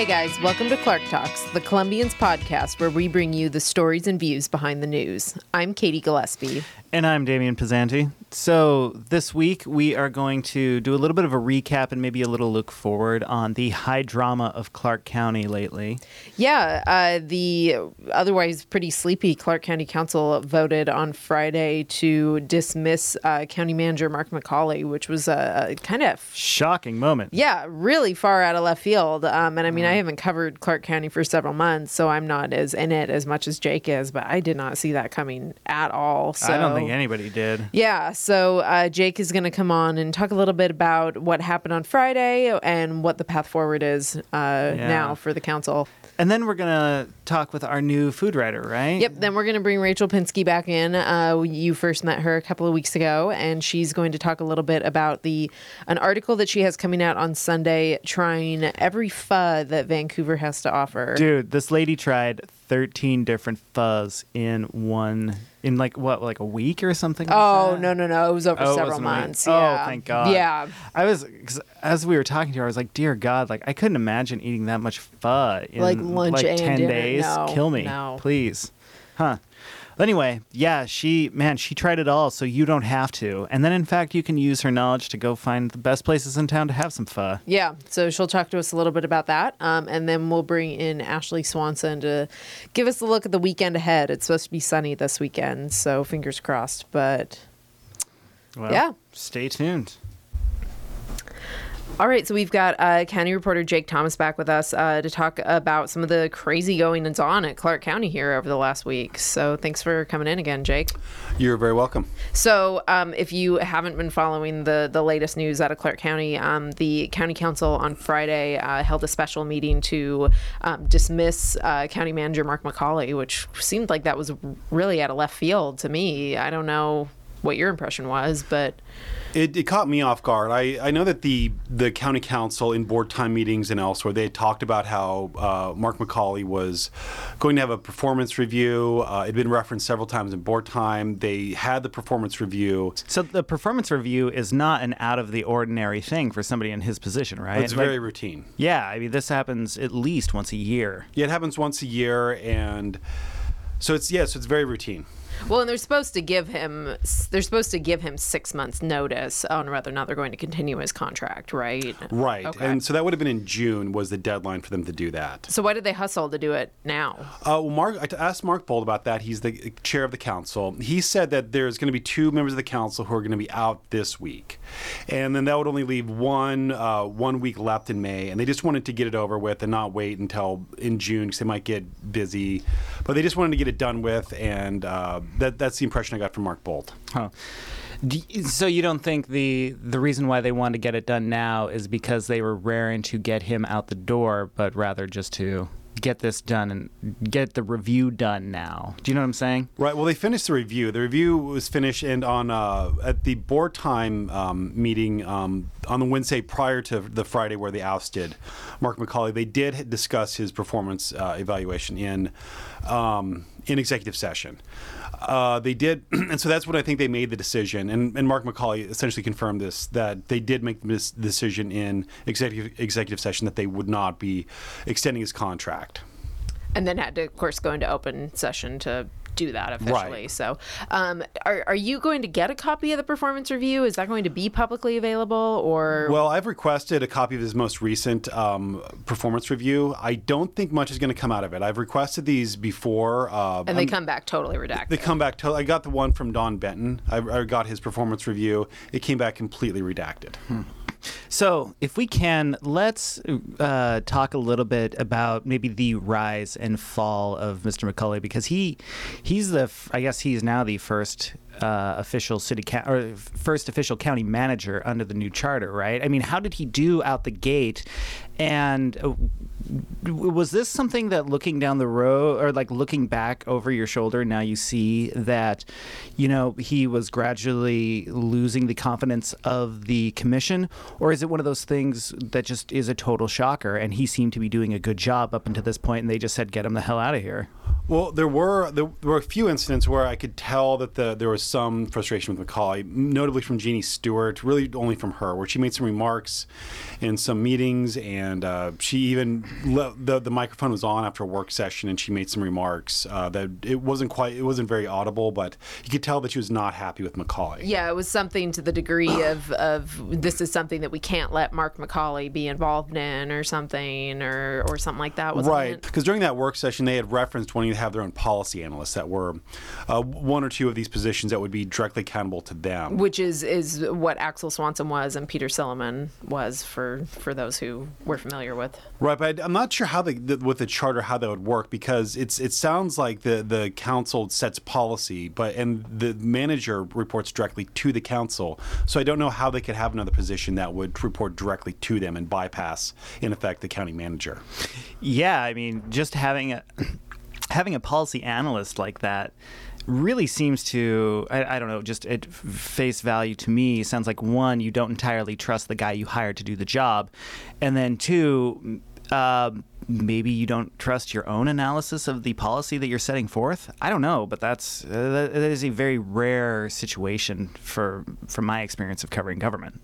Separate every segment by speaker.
Speaker 1: Hey guys, welcome to Clark Talks, the Columbians podcast where we bring you the stories and views behind the news. I'm Katie Gillespie.
Speaker 2: And I'm Damian Pizzanti. So, this week we are going to do a little bit of a recap and maybe a little look forward on the high drama of Clark County lately.
Speaker 1: Yeah, uh, the otherwise pretty sleepy Clark County Council voted on Friday to dismiss uh, County Manager Mark McCauley, which was a, a kind of
Speaker 2: shocking moment.
Speaker 1: Yeah, really far out of left field. Um, and I mean. I haven't covered Clark County for several months, so I'm not as in it as much as Jake is, but I did not see that coming at all. So.
Speaker 2: I don't think anybody did.
Speaker 1: Yeah. So uh, Jake is going to come on and talk a little bit about what happened on Friday and what the path forward is uh, yeah. now for the council.
Speaker 2: And then we're going to talk with our new food writer, right?
Speaker 1: Yep. Then we're going to bring Rachel Pinsky back in. Uh, you first met her a couple of weeks ago, and she's going to talk a little bit about the an article that she has coming out on Sunday, trying every pho that Vancouver has to offer.
Speaker 2: Dude, this lady tried 13 different phos in one in like what like a week or something like
Speaker 1: oh that? no no no it was over oh, several months
Speaker 2: oh, yeah. oh thank god
Speaker 1: yeah
Speaker 2: i was because as we were talking to her i was like dear god like i couldn't imagine eating that much pho in
Speaker 1: like lunch
Speaker 2: like 10
Speaker 1: dinner.
Speaker 2: days
Speaker 1: no,
Speaker 2: kill me
Speaker 1: no.
Speaker 2: please huh anyway, yeah, she man, she tried it all, so you don't have to. And then in fact, you can use her knowledge to go find the best places in town to have some pho.
Speaker 1: Yeah, so she'll talk to us a little bit about that, um, and then we'll bring in Ashley Swanson to give us a look at the weekend ahead. It's supposed to be sunny this weekend, so fingers crossed. But
Speaker 2: well,
Speaker 1: yeah,
Speaker 2: stay tuned.
Speaker 1: All right, so we've got uh, county reporter Jake Thomas back with us uh, to talk about some of the crazy goings on at Clark County here over the last week. So thanks for coming in again, Jake.
Speaker 3: You're very welcome.
Speaker 1: So um, if you haven't been following the the latest news out of Clark County, um, the county council on Friday uh, held a special meeting to um, dismiss uh, County Manager Mark McCauley, which seemed like that was really out of left field to me. I don't know what your impression was, but
Speaker 3: it, it, caught me off guard. I, I know that the the county council in board time meetings and elsewhere they had talked about how uh, Mark McCauley was going to have a performance review. Uh, it had been referenced several times in board time. They had the performance review.
Speaker 2: So the performance review is not an out of the ordinary thing for somebody in his position, right?
Speaker 3: It's like, very routine.
Speaker 2: Yeah, I mean this happens at least once a year.
Speaker 3: Yeah, it happens once a year, and so it's yeah, so it's very routine.
Speaker 1: Well, and they're supposed to give him they're supposed to give him six months notice on whether or not they're going to continue his contract, right?
Speaker 3: Right. Okay. And so that would have been in June was the deadline for them to do that.
Speaker 1: So why did they hustle to do it now?
Speaker 3: Uh, well, Mark, I asked Marc Boldt about that. He's the chair of the council. He said that there's going to be two members of the council who are going to be out this week, and then that would only leave one uh, one week left in May, and they just wanted to get it over with and not wait until in June because they might get busy, but they just wanted to get it done with and. Uh, that that's the impression I got from Marc Boldt.
Speaker 2: Huh. So you don't think the the reason why they wanted to get it done now is because they were raring to get him out the door, but rather just to get this done and get the review done now. Do you know what I'm saying?
Speaker 3: Right. Well, they finished the review. The review was finished, and on uh, at the board time um, meeting um, on the Wednesday prior to the Friday where they ousted Mark McCauley, they did discuss his performance uh, evaluation in um, in executive session. Uh, they did, and so that's what I think they made the decision. And, and Mark McCauley essentially confirmed this that they did make this decision in executive executive session that they would not be extending his contract.
Speaker 1: And then had to, of course, go into open session to do that officially. Right. So, um, are, are you going to get a copy of the performance review? Is that going to be publicly available or?
Speaker 3: Well, I've requested a copy of his most recent um, performance review. I don't think much is going to come out of it. I've requested these before.
Speaker 1: Uh, and they I'm, come back totally redacted.
Speaker 3: They come back totally. I got the one from Don Benton. I, I got his performance review. It came back completely redacted. Hmm.
Speaker 2: So, if we can, let's uh, talk a little bit about maybe the rise and fall of Mr. McCauley because he he's the I guess he's now the first uh, official city ca- or first official county manager under the new charter, right? I mean, how did he do out the gate? And uh, was this something that looking down the road or like looking back over your shoulder now you see that you know he was gradually losing the confidence of the commission? Or is it one of those things that just is a total shocker and he seemed to be doing a good job up until this point and they just said get him the hell out of here
Speaker 3: well, there were there were a few incidents where I could tell that the, there was some frustration with McCauley, notably from Jeanne Stewart, really only from her, where she made some remarks in some meetings, and uh, she even le- the the microphone was on after a work session, and she made some remarks uh, that it wasn't quite, it wasn't very audible, but you could tell that she was not happy with McCauley.
Speaker 1: Yeah, it was something to the degree of, of this is something that we can't let Mark McCauley be involved in or something or, or something like that. Wasn't
Speaker 3: Right, because during that work session, they had referenced wanting to have their own policy analysts that were uh, one or two of these positions that would be directly accountable to them.
Speaker 1: Which is, is what Axel Swanson was and Peter Silliman was for, for those who we're familiar with.
Speaker 3: Right, but I'm not sure how the, the with the charter how that would work because it's it sounds like the the council sets policy, but and the manager reports directly to the council. So I don't know how they could have another position that would report directly to them and bypass, in effect, the county manager.
Speaker 2: Yeah, I mean, just having a having a policy analyst like that really seems to I, I don't know just at face value to me sounds like one you don't entirely trust the guy you hired to do the job and then two uh, maybe you don't trust your own analysis of the policy that you're setting forth? I don't know but that's uh, that is a very rare situation for from my experience of covering government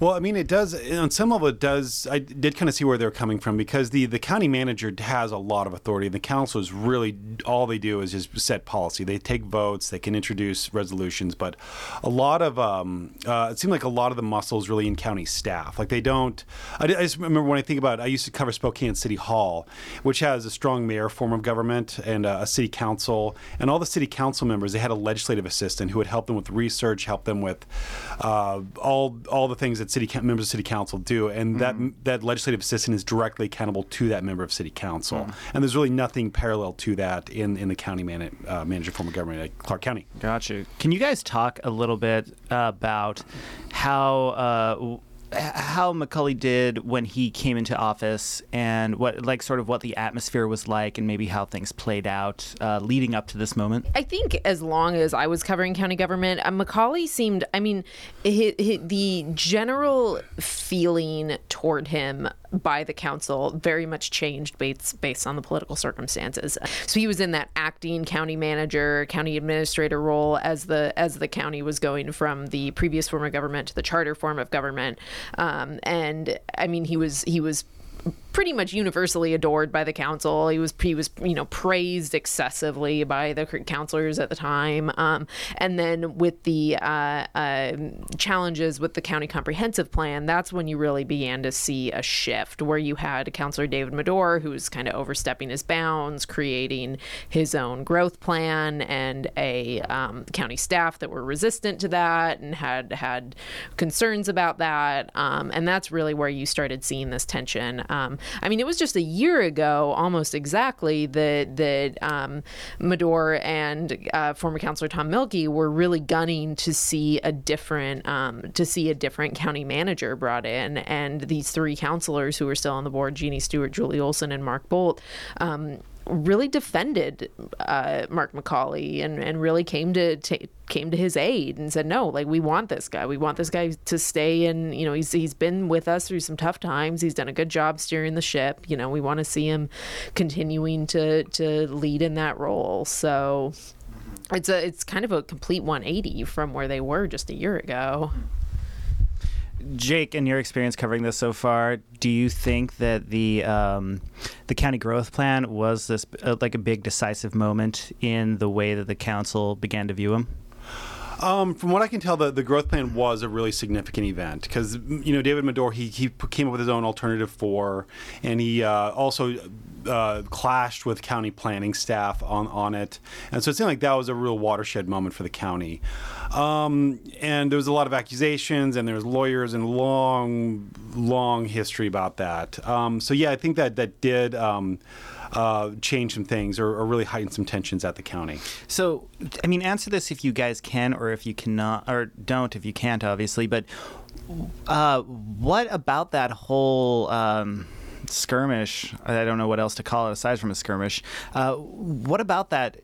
Speaker 3: Well, I mean, it does on some level. It does. I did kind of see where they're coming from because the the county manager has a lot of authority. and The council is really all they do is just set policy. They take votes. They can introduce resolutions, but a lot of um, uh, it seemed like a lot of the muscle is really in county staff. Like they don't. I, I just remember when I think about. It, I used to cover Spokane City Hall, which has a strong mayor form of government and a, a city council, and all the city council members. They had a legislative assistant who would help them with research, help them with uh, all all the things that city members of city council do, and that that legislative assistant is directly accountable to that member of city council. And there's really nothing parallel to that in in the county man- uh, manager form of government at Clark County.
Speaker 2: Gotcha. Can you guys talk a little bit about how uh, how McCauley did when he came into office, and what like sort of what the atmosphere was like, and maybe how things played out uh, leading up to this moment?
Speaker 1: I think as long as I was covering county government, uh, McCauley seemed, I mean, the general feeling toward him by the council very much changed based, based on the political circumstances. So he was in that acting county manager, county administrator role as the as the county was going from the previous form of government to the charter form of government. Um, and I mean, he was he was pretty much universally adored by the council. He was he was you know praised excessively by the councilors at the time. Um, and then with the uh, uh, challenges with the county comprehensive plan, that's when you really began to see a shift where you had Councilor David Madore who was kind of overstepping his bounds, creating his own growth plan, and a um, county staff that were resistant to that and had had concerns about that. Um, and that's really where you started seeing this tension. Um, I mean, it was just a year ago, almost exactly, that that um, Madore and uh, former councilor Tom Mielke were really gunning to see a different um, to see a different county manager brought in, and these three councilors who were still on the board, Jeanne Stewart, Julie Olson, and Marc Boldt. Really defended uh, Mark McCauley and, and really came to ta came to his aid and said no like we want this guy. We want this guy to stay and you know he's he's been with us through some tough times. He's done a good job steering the ship. You know we want to see him continuing to to lead in that role. So it's a it's kind of a complete 180 from where they were just a year ago
Speaker 2: Jake, in your experience covering this so far, do you think that the um, the county growth plan was this uh, like a big decisive moment in the way that the council began to view him?
Speaker 3: Um, from what I can tell, the, the growth plan was a really significant event because you know David Madore he, he came up with his own alternative four, and he uh, also uh, clashed with county planning staff on on it, and so it seemed like that was a real watershed moment for the county. Um, and there was a lot of accusations, and there was lawyers and long, long history about that. Um, so yeah, I think that that did. Um, uh, change some things or, or really heighten some tensions at the county.
Speaker 2: So, I mean, answer this if you guys can, or if you cannot, or don't if you can't, obviously. But uh, what about that whole um, skirmish? I don't know what else to call it aside from a skirmish. Uh, what about that?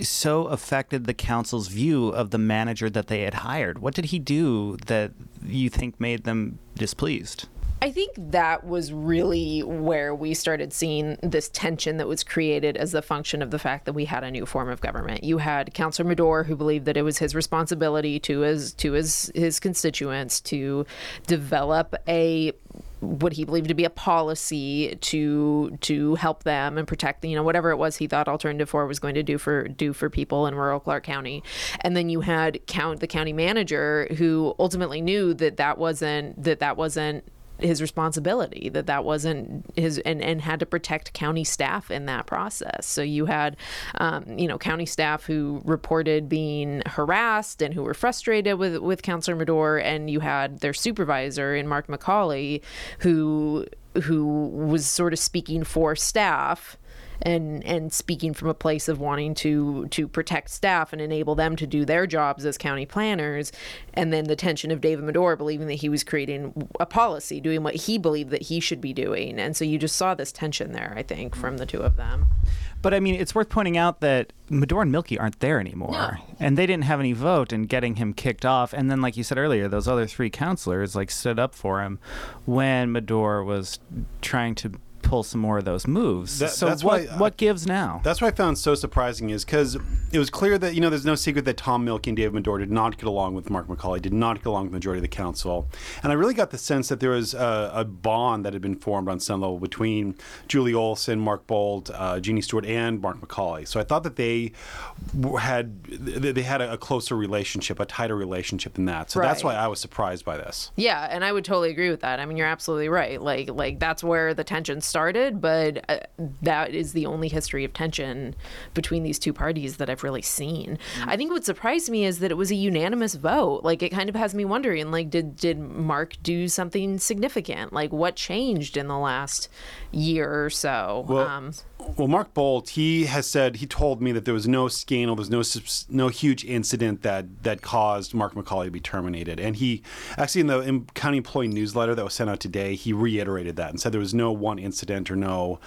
Speaker 2: So affected the council's view of the manager that they had hired. What did he do that you think made them displeased?
Speaker 1: I think that was really where we started seeing this tension that was created as a function of the fact that we had a new form of government. You had Councillor Madore who believed that it was his responsibility to his to his his constituents to develop a what he believed to be a policy to to help them and protect you know whatever it was he thought alternative 4 was going to do for do for people in rural Clark County and then you had count the county manager who ultimately knew that that wasn't that that wasn't his responsibility that that wasn't his and, and had to protect county staff in that process. So you had um, you know county staff who reported being harassed and who were frustrated with with councillor Madore and you had their supervisor in Mark McCauley who who was sort of speaking for staff and and speaking from a place of wanting to to protect staff and enable them to do their jobs as county planners and then the tension of David Madore believing that he was creating a policy doing what he believed that he should be doing and so you just saw this tension there I think from the two of them
Speaker 2: but I mean, it's worth pointing out that Madore and Mielke aren't there anymore.
Speaker 1: No.
Speaker 2: And they didn't have any vote in getting him kicked off. And then, like you said earlier, those other three counselors like stood up for him when Madore was trying to pull some more of those moves.
Speaker 3: That-
Speaker 2: so
Speaker 3: that's
Speaker 2: what
Speaker 3: why,
Speaker 2: what gives now?
Speaker 3: That's what I found so surprising is because it was clear that you know there's no secret that Tom Mielke and David Madore did not get along with Mark McCauley, did not get along with the majority of the council, and I really got the sense that there was a, a bond that had been formed on some level between Julie Olson, Marc Boldt, uh, Jeanne Stewart, and Mark McCauley. So I thought that they had they they had a, a closer relationship, a tighter relationship than that. So that's why I was surprised by this.
Speaker 1: Yeah, and I would totally agree with that. I mean, you're absolutely right. Like, like that's where the tension started, but uh, that is the only history of tension between these two parties that I've really seen. I think what surprised me is that it was a unanimous vote. Like, it kind of has me wondering, like, did did Mark do something significant? Like, what changed in the last year or so?
Speaker 3: Well,
Speaker 1: um,
Speaker 3: well, Marc Boldt, he has said he told me that there was no scandal, there's no no huge incident that that caused Mark McCauley to be terminated, and he actually in the county employee newsletter that was sent out today, he reiterated that and said there was no one incident or no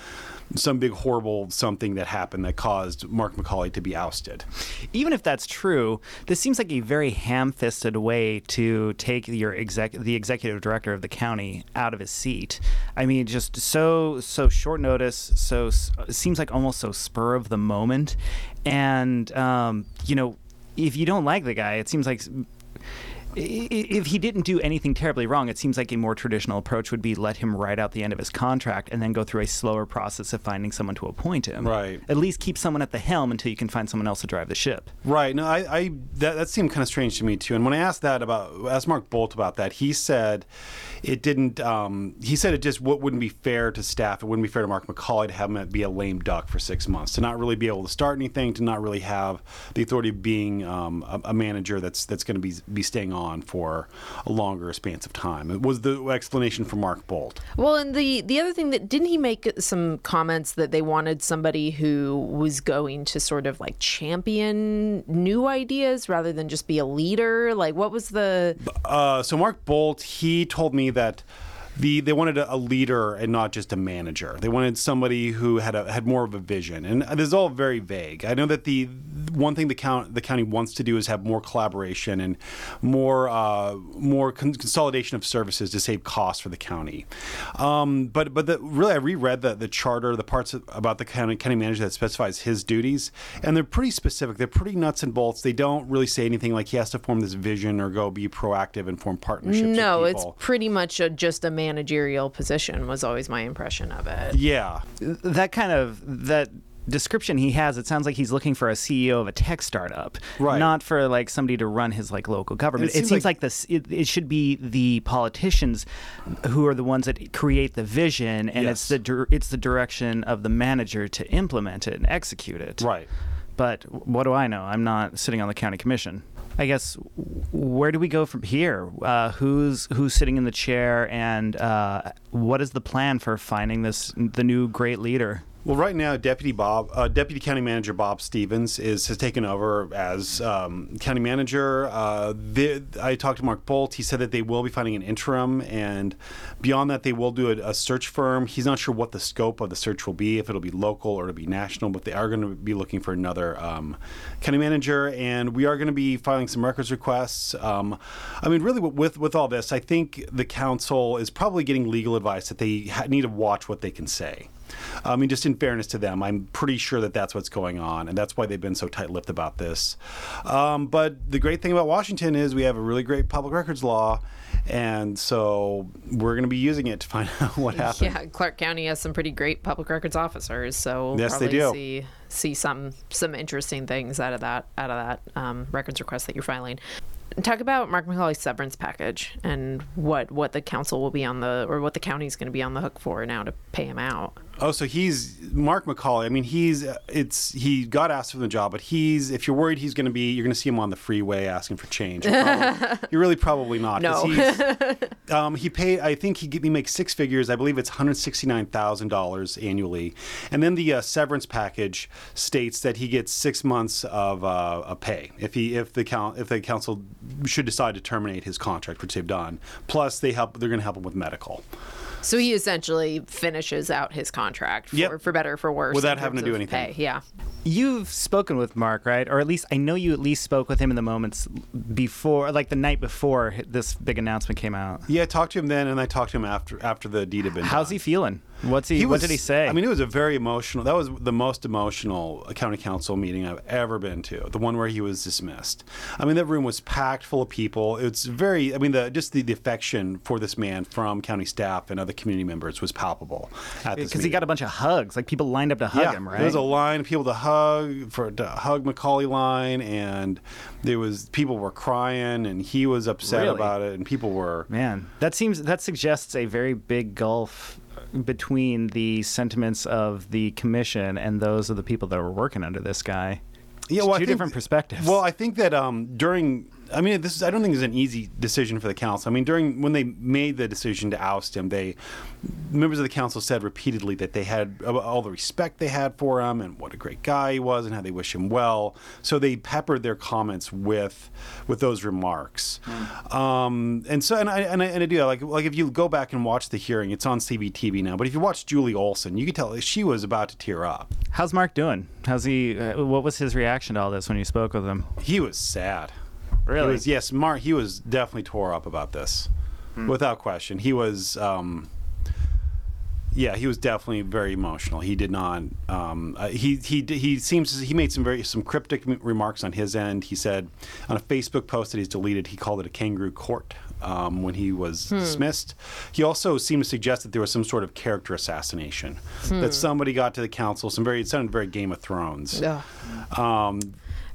Speaker 3: some big horrible something that happened that caused Mark McCauley to be ousted.
Speaker 2: Even if that's true, this seems like a very ham-fisted way to take your exec, the executive director of the county out of his seat. I mean, just so so short notice, so s- seems like almost so spur of the moment, and um, you know, if you don't like the guy, it seems like. If he didn't do anything terribly wrong, it seems like a more traditional approach would be let him ride out the end of his contract and then go through a slower process of finding someone to appoint him.
Speaker 3: Right.
Speaker 2: At least keep someone at the helm until you can find someone else to drive the ship.
Speaker 3: Right. No, I, I that, that seemed kind of strange to me too. And when I asked that about asked Marc Boldt about that, he said it didn't. Um, he said it just w- wouldn't be fair to staff. It wouldn't be fair to Mark McCauley to have him be a lame duck for six months, to not really be able to start anything, to not really have the authority of being um, a, a manager that's that's going to be be staying on for a longer span of time. It was the explanation for Marc Boldt.
Speaker 1: Well, and the the other thing that didn't he make some comments that they wanted somebody who was going to sort of like champion new ideas rather than just be a leader? Like, what was the?
Speaker 3: Uh, so Marc Boldt, he told me that the they wanted a, a leader and not just a manager. They wanted somebody who had a, had more of a vision. And this is all very vague. I know that the one thing the count the county wants to do is have more collaboration and more uh, more con- consolidation of services to save costs for the county. Um, but but the, really, I reread the the charter, the parts about the county county manager that specifies his duties, and they're pretty specific. They're pretty nuts and bolts. They don't really say anything like he has to form this vision or go be proactive and form partnerships. with
Speaker 1: No, it's pretty much a, just a managerial position. Was always my impression of it.
Speaker 3: yeah.
Speaker 2: that kind of that description he has it sounds like he's looking for a ceo of a tech startup
Speaker 3: Right.
Speaker 2: not for like somebody to run his like local government
Speaker 3: it
Speaker 2: it,
Speaker 3: seems
Speaker 2: seems
Speaker 3: like-
Speaker 2: like, this it, it should be the politicians who are the ones that create the vision and
Speaker 3: Yes.
Speaker 2: it's the dir- it's the direction of the manager to implement it and execute it
Speaker 3: Right.
Speaker 2: but what do i know i'm not sitting on the county commission I guess where do we go from here? Uh, who's who's sitting in the chair, and uh, what is the plan for finding this the new great leader?
Speaker 3: Well, right now, Deputy Bob, uh, Deputy County Manager Bob Stevens is has taken over as um, county manager. Uh, I talked to Marc Boldt. He said that they will be finding an interim, and beyond that, they will do a, a search firm. He's not sure what the scope of the search will be, if it'll be local or it'll be national, but they are going to be looking for another um, county manager, and we are going to be filing some records requests. Um, I mean, really, with with all this, I think the council is probably getting legal advice that they ha- need to watch what they can say. I mean, just in fairness to them, I'm pretty sure that that's what's going on, and that's why they've been so tight-lipped about this. Um, but the great thing about Washington is we have a really great public records law, and so we're going to be using it to find out what happened.
Speaker 1: Yeah, Clark County has some pretty great public records officers, so
Speaker 3: Yes, they
Speaker 1: probably
Speaker 3: do.
Speaker 1: see see some some interesting things out of that out of that um, records request that you're filing. Talk about Mark McCauley's severance package and what what the council will be on the or what the county's going to be on the hook for now to pay him out.
Speaker 3: Oh, so he's Mark McCauley. I mean, he's it's he got asked for the job, but he's if you're worried he's going to be, you're going to see him on the freeway asking for change. You're, probably, you're really probably not.
Speaker 1: No.
Speaker 3: he's- um, he paid. I think he he makes six figures. I believe it's one hundred sixty nine thousand dollars annually, and then the uh, severance package states that he gets six months of uh, a pay if he if the count if the council should decide to terminate his contract, which they've done. Plus, they help. They're going to help him with medical.
Speaker 1: So he essentially finishes out his contract for,
Speaker 3: Yep.
Speaker 1: for better or for worse
Speaker 3: Without having to do anything.
Speaker 1: Pay. Yeah.
Speaker 2: You've spoken with Mark, right? Or at least I know you at least spoke with him in the moments before, like the night before this big announcement came out.
Speaker 3: Yeah, I talked to him then, and I talked to him after after the deed had been.
Speaker 2: How's
Speaker 3: done.
Speaker 2: he feeling? What's he? what did he say?
Speaker 3: I mean, it was a very emotional. That was the most emotional county council meeting I've ever been to. The one where he was dismissed. I mean, that room was packed full of people. It's very. I mean, the just the, the affection for this man from county staff and other community members was palpable
Speaker 2: because he got a bunch of hugs. Like people lined up to hug
Speaker 3: yeah,
Speaker 2: him, right?
Speaker 3: There was a line of people to hug for to hug McCauley line, and there was people were crying, and he was upset
Speaker 2: Really?
Speaker 3: about it, and people were.
Speaker 2: Man, that seems that suggests a very big gulf between the sentiments of the commission and those of the people that were working under this guy.
Speaker 3: Yeah, well,
Speaker 2: two different perspectives.
Speaker 3: Well, I think that um, during, I mean, this is, I don't think it's an easy decision for the council. I mean, during when they made the decision to oust him, they members of the council said repeatedly that they had all the respect they had for him and what a great guy he was and how they wish him well. So they peppered their comments with with those remarks. Um, and so, and I, and I and I do like like if you go back and watch the hearing, it's on CVTV now. But if you watch Julie Olson, you could tell she was about to tear up.
Speaker 2: How's Mark doing? How's he? Uh, what was his reaction to all this when you spoke with him?
Speaker 3: He was sad.
Speaker 2: Really?
Speaker 3: He was, yes, Mark. He was definitely tore up about this, without question. He was. Um, yeah, he was definitely very emotional. He did not. Um, uh, he he he seems he made some very some cryptic remarks on his end. He said on a Facebook post that he's deleted, he called it a kangaroo court um, when he was dismissed. He also seemed to suggest that there was some sort of character assassination. That somebody got to the council. Some very it sounded very Game of Thrones.
Speaker 1: Ugh.
Speaker 3: Um,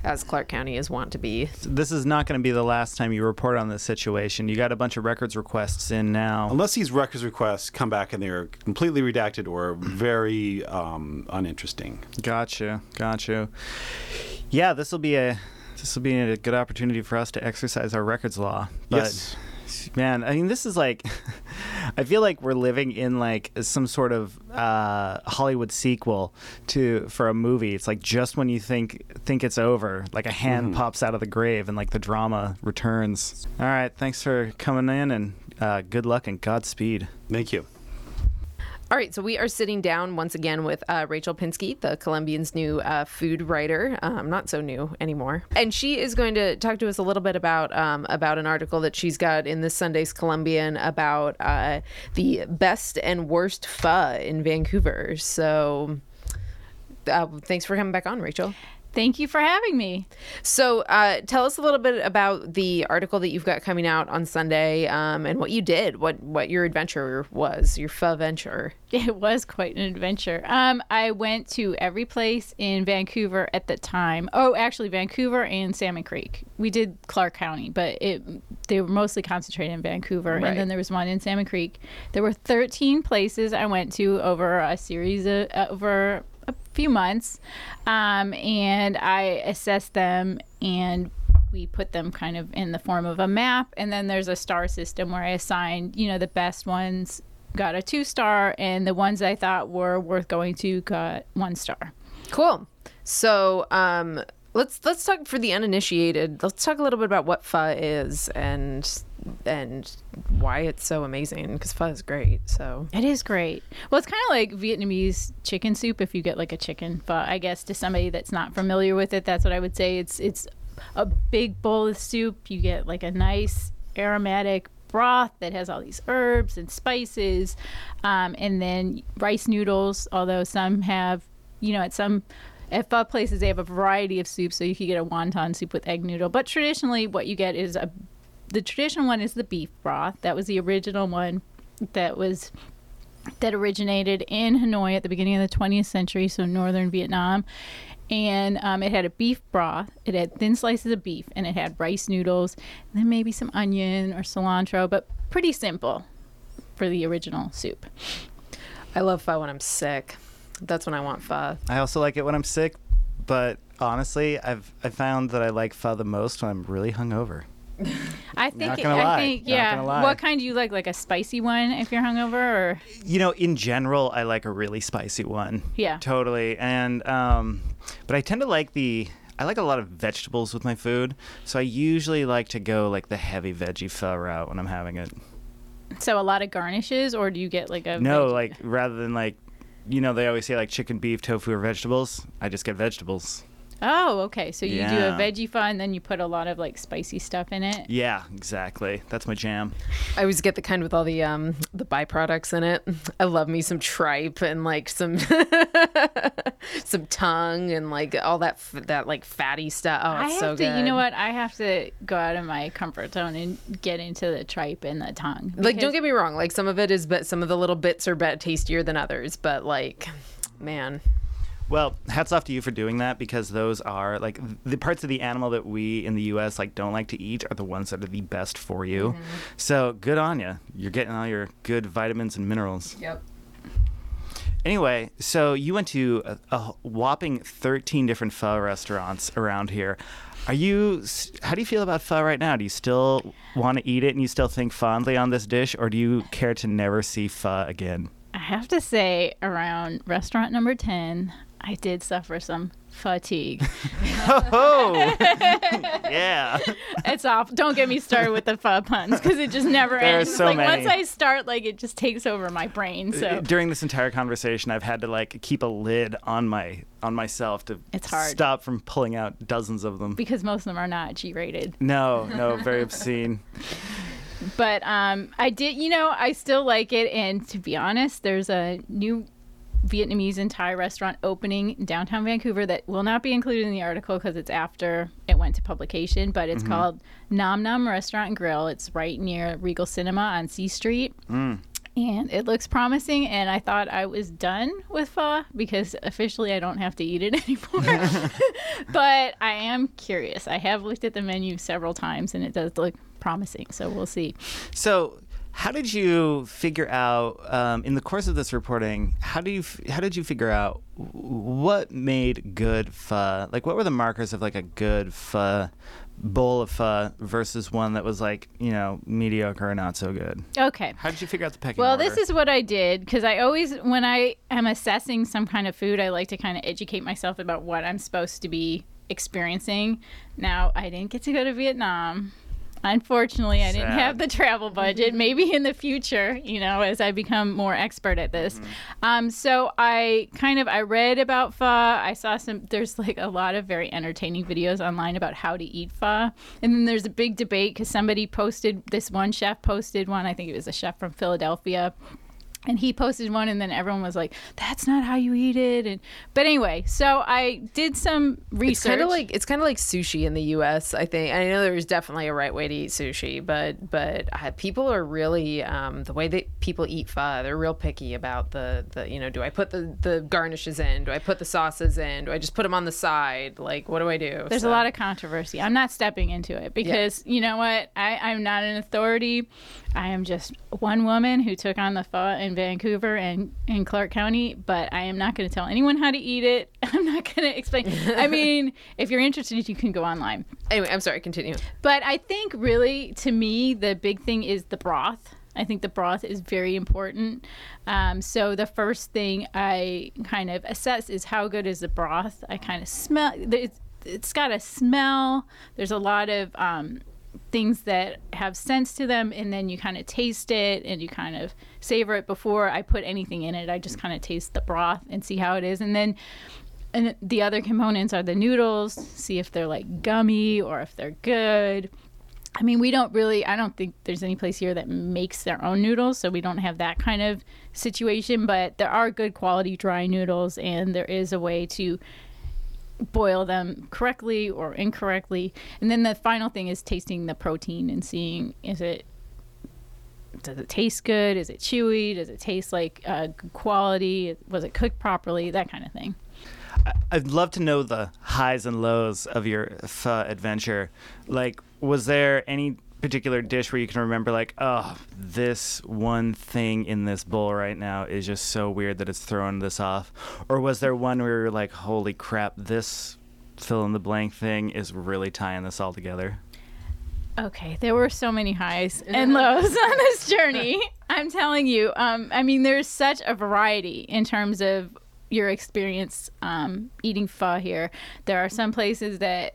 Speaker 1: As Clark County is wont to be.
Speaker 2: This is not going to be the last time you report on this situation. You got a bunch of records requests in now.
Speaker 3: Unless these records requests come back and they're completely redacted or very um, uninteresting.
Speaker 2: Gotcha, gotcha. Yeah, this will be a this will be a good opportunity for us to exercise our records law. But,
Speaker 3: Yes.
Speaker 2: Man, I mean, this is like, I feel like we're living in like some sort of uh, Hollywood sequel to for a movie. It's like just when you think think it's over, like a hand pops out of the grave and like the drama returns. All right, thanks for coming in and uh, good luck and Godspeed.
Speaker 3: Thank you.
Speaker 1: All right, so we are sitting down once again with uh, Rachel Pinsky, the Columbian's new uh, food writer. Um, not so new anymore, and she is going to talk to us a little bit about um, about an article that she's got in this Sunday's Columbian about uh, the best and worst pho in Vancouver. So, uh, thanks for coming back on, Rachel.
Speaker 4: Thank you for having me.
Speaker 1: So, uh, tell us a little bit about the article that you've got coming out on Sunday, um, and what you did, what what your adventure was, your pho venture.
Speaker 4: It was quite an adventure. Um, I went to every place in Vancouver at the time. Oh, actually, Vancouver and Salmon Creek. We did Clark County, but it they were mostly concentrated in Vancouver,
Speaker 1: Right.
Speaker 4: and then there was one in Salmon Creek. There were 13 places I went to over a series of over few months, um, and I assessed them and we put them kind of in the form of a map and then there's a star system where i assigned you know the best ones got a two star and the ones i thought were worth going to got one star
Speaker 1: Cool. So, um, let's let's talk for the uninitiated. Let's talk a little bit about what pho is and and why it's so amazing because pho is great. So,
Speaker 4: it is great well it's kind of like vietnamese chicken soup if you get like a chicken but i guess to somebody that's not familiar with it that's what i would say it's it's a big bowl of soup you get like a nice aromatic broth that has all these herbs and spices um, and then rice noodles although some have you know at some at pho places they have a variety of soups so you could get a wonton soup with egg noodle but traditionally what you get is a the traditional one is the beef broth. That was the original one that was that originated in Hanoi at the beginning of the 20th century, so northern Vietnam. And um, it had a beef broth. It had thin slices of beef, and it had rice noodles, then maybe some onion or cilantro, but pretty simple for the original soup.
Speaker 1: I love pho when I'm sick. That's when I want pho.
Speaker 2: I also like it when I'm sick, but honestly, I've I found that I like pho the most when I'm really hungover.
Speaker 4: I think.
Speaker 2: Not gonna
Speaker 4: I think. Yeah. What kind do you like? Like a spicy one if you're hungover, or
Speaker 2: You know, in general, I like a really spicy one.
Speaker 4: Yeah.
Speaker 2: Totally. And um, but I tend to like the. I like a lot of vegetables with my food, so I usually like to go like the heavy veggie pho route when I'm having it.
Speaker 4: so a lot of garnishes, or do you get like a
Speaker 2: No,
Speaker 4: veg-
Speaker 2: like rather than like, you know, they always say like chicken, beef, tofu, or vegetables. I just get vegetables.
Speaker 4: Oh, okay. So you do a veggie pho, and then you put a lot of like spicy stuff in it.
Speaker 2: Yeah, exactly. That's my jam.
Speaker 1: I always get the kind with all the um the byproducts in it. I love me some tripe and like some some tongue and like all that f- that like fatty stuff. Oh,
Speaker 4: I
Speaker 1: it's
Speaker 4: have
Speaker 1: so
Speaker 4: to.
Speaker 1: good.
Speaker 4: You know what? I have to go out of my comfort zone and get into the tripe and the tongue.
Speaker 1: Like, don't get me wrong. Like some of it is, but some of the little bits are bet tastier than others. But like, man,
Speaker 2: Well, hats off to you for doing that because those are like the parts of the animal that we in the U.S. like don't like to eat are the ones that are the best for you.
Speaker 1: Mm-hmm.
Speaker 2: So good on you. You're getting all your good vitamins and minerals.
Speaker 1: yep.
Speaker 2: Anyway, so you went to a, a whopping 13 different pho restaurants around here. Are you? How do you feel about pho right now? Do you still want to eat it and you still think fondly on this dish, or do you care to never see pho again?
Speaker 4: I have to say, around restaurant number ten, I did suffer some fatigue.
Speaker 2: Oh, yeah.
Speaker 4: it's off. Don't get me started with the pho puns because it just never
Speaker 2: There are
Speaker 4: ends.
Speaker 2: so
Speaker 4: like
Speaker 2: many.
Speaker 4: once I start, like it just takes over my brain. So
Speaker 2: During this entire conversation, I've had to like keep a lid on my on myself to
Speaker 4: It's hard.
Speaker 2: stop from pulling out dozens of them.
Speaker 4: because most of them are not G rated.
Speaker 2: No, no, very obscene.
Speaker 4: But um, I did, you know, I still like it. And to be honest, there's a new Vietnamese and Thai restaurant opening in downtown Vancouver that will not be included in the article because it's after it went to publication. But it's mm-hmm. called Nam Nam Restaurant and Grill. It's right near Regal Cinema on C Street. Mm. And it looks promising, and I thought I was done with pho because officially I don't have to eat it anymore. but I am curious. I have looked at the menu several times, and it does look promising. So we'll see.
Speaker 2: So, how did you figure out um, in the course of this reporting? How do you how did you figure out what made good pho? Like, what were the markers of like a good pho bowl of pho versus one that was like you know mediocre or not so good?
Speaker 4: Okay.
Speaker 2: How did you figure out the pecking
Speaker 4: Well,
Speaker 2: order?
Speaker 4: this is what I did because I always, when I am assessing some kind of food, I like to kind of educate myself about what I'm supposed to be experiencing. Now, I didn't get to go to Vietnam. Unfortunately, I didn't
Speaker 2: Sad.
Speaker 4: have the travel budget. Maybe in the future, you know, as I become more expert at this. Um, so I kind of I read about pho. I saw some. There's like a lot of very entertaining videos online about how to eat pho, and then there's a big debate because somebody posted this one chef posted one. I think it was a chef from Philadelphia and he posted one and then everyone was like that's not how you eat it and but anyway so i did some research
Speaker 1: It's kind of like it's kind of like sushi in the U.S. I think And I know there's definitely a right way to eat sushi, but but uh, people are really um, the way that people eat pho. They're real picky about the the you know do I put the the garnishes in? Do I put the sauces in? Do I just put them on the side? Like what do I do?
Speaker 4: there's a lot of controversy i'm not stepping into it because you know what I, i'm not an authority i am just one woman who took on the pho in vancouver and in clark county but i am not going to tell anyone how to eat it i'm not going to explain i mean if you're interested you can go online
Speaker 1: anyway. I'm sorry. Continue.
Speaker 4: But I think really, to me, the big thing is the broth. I think the broth is very important. Um, so the first thing I kind of assess is how good is the broth. I kind of smell. It's, it's got a smell. There's a lot of um, things that have sense to them, and then you kind of taste it and you kind of savor it before I put anything in it. I just kind of taste the broth and see how it is, and then and the other components are the noodles see if they're like gummy or if they're good i mean we don't really i don't think there's any place here that makes their own noodles so we don't have that kind of situation but there are good quality dry noodles and there is a way to boil them correctly or incorrectly. And then the final thing is tasting the protein and seeing is it does it taste good? Is it chewy? Does it taste like uh, good quality? Was it cooked properly? That kind of thing.
Speaker 2: I'd love to know the highs and lows of your pho adventure. Like, was there any particular dish where you can remember, like, oh, this one thing in this bowl right now is just so weird that it's throwing this off? Or was there one where you're like, holy crap, this fill in the blank thing is really tying this all together?
Speaker 4: Okay, there were so many highs and lows on this journey. I'm telling you. Um, I mean, there's such a variety in terms of your experience um, eating pho here. There are some places that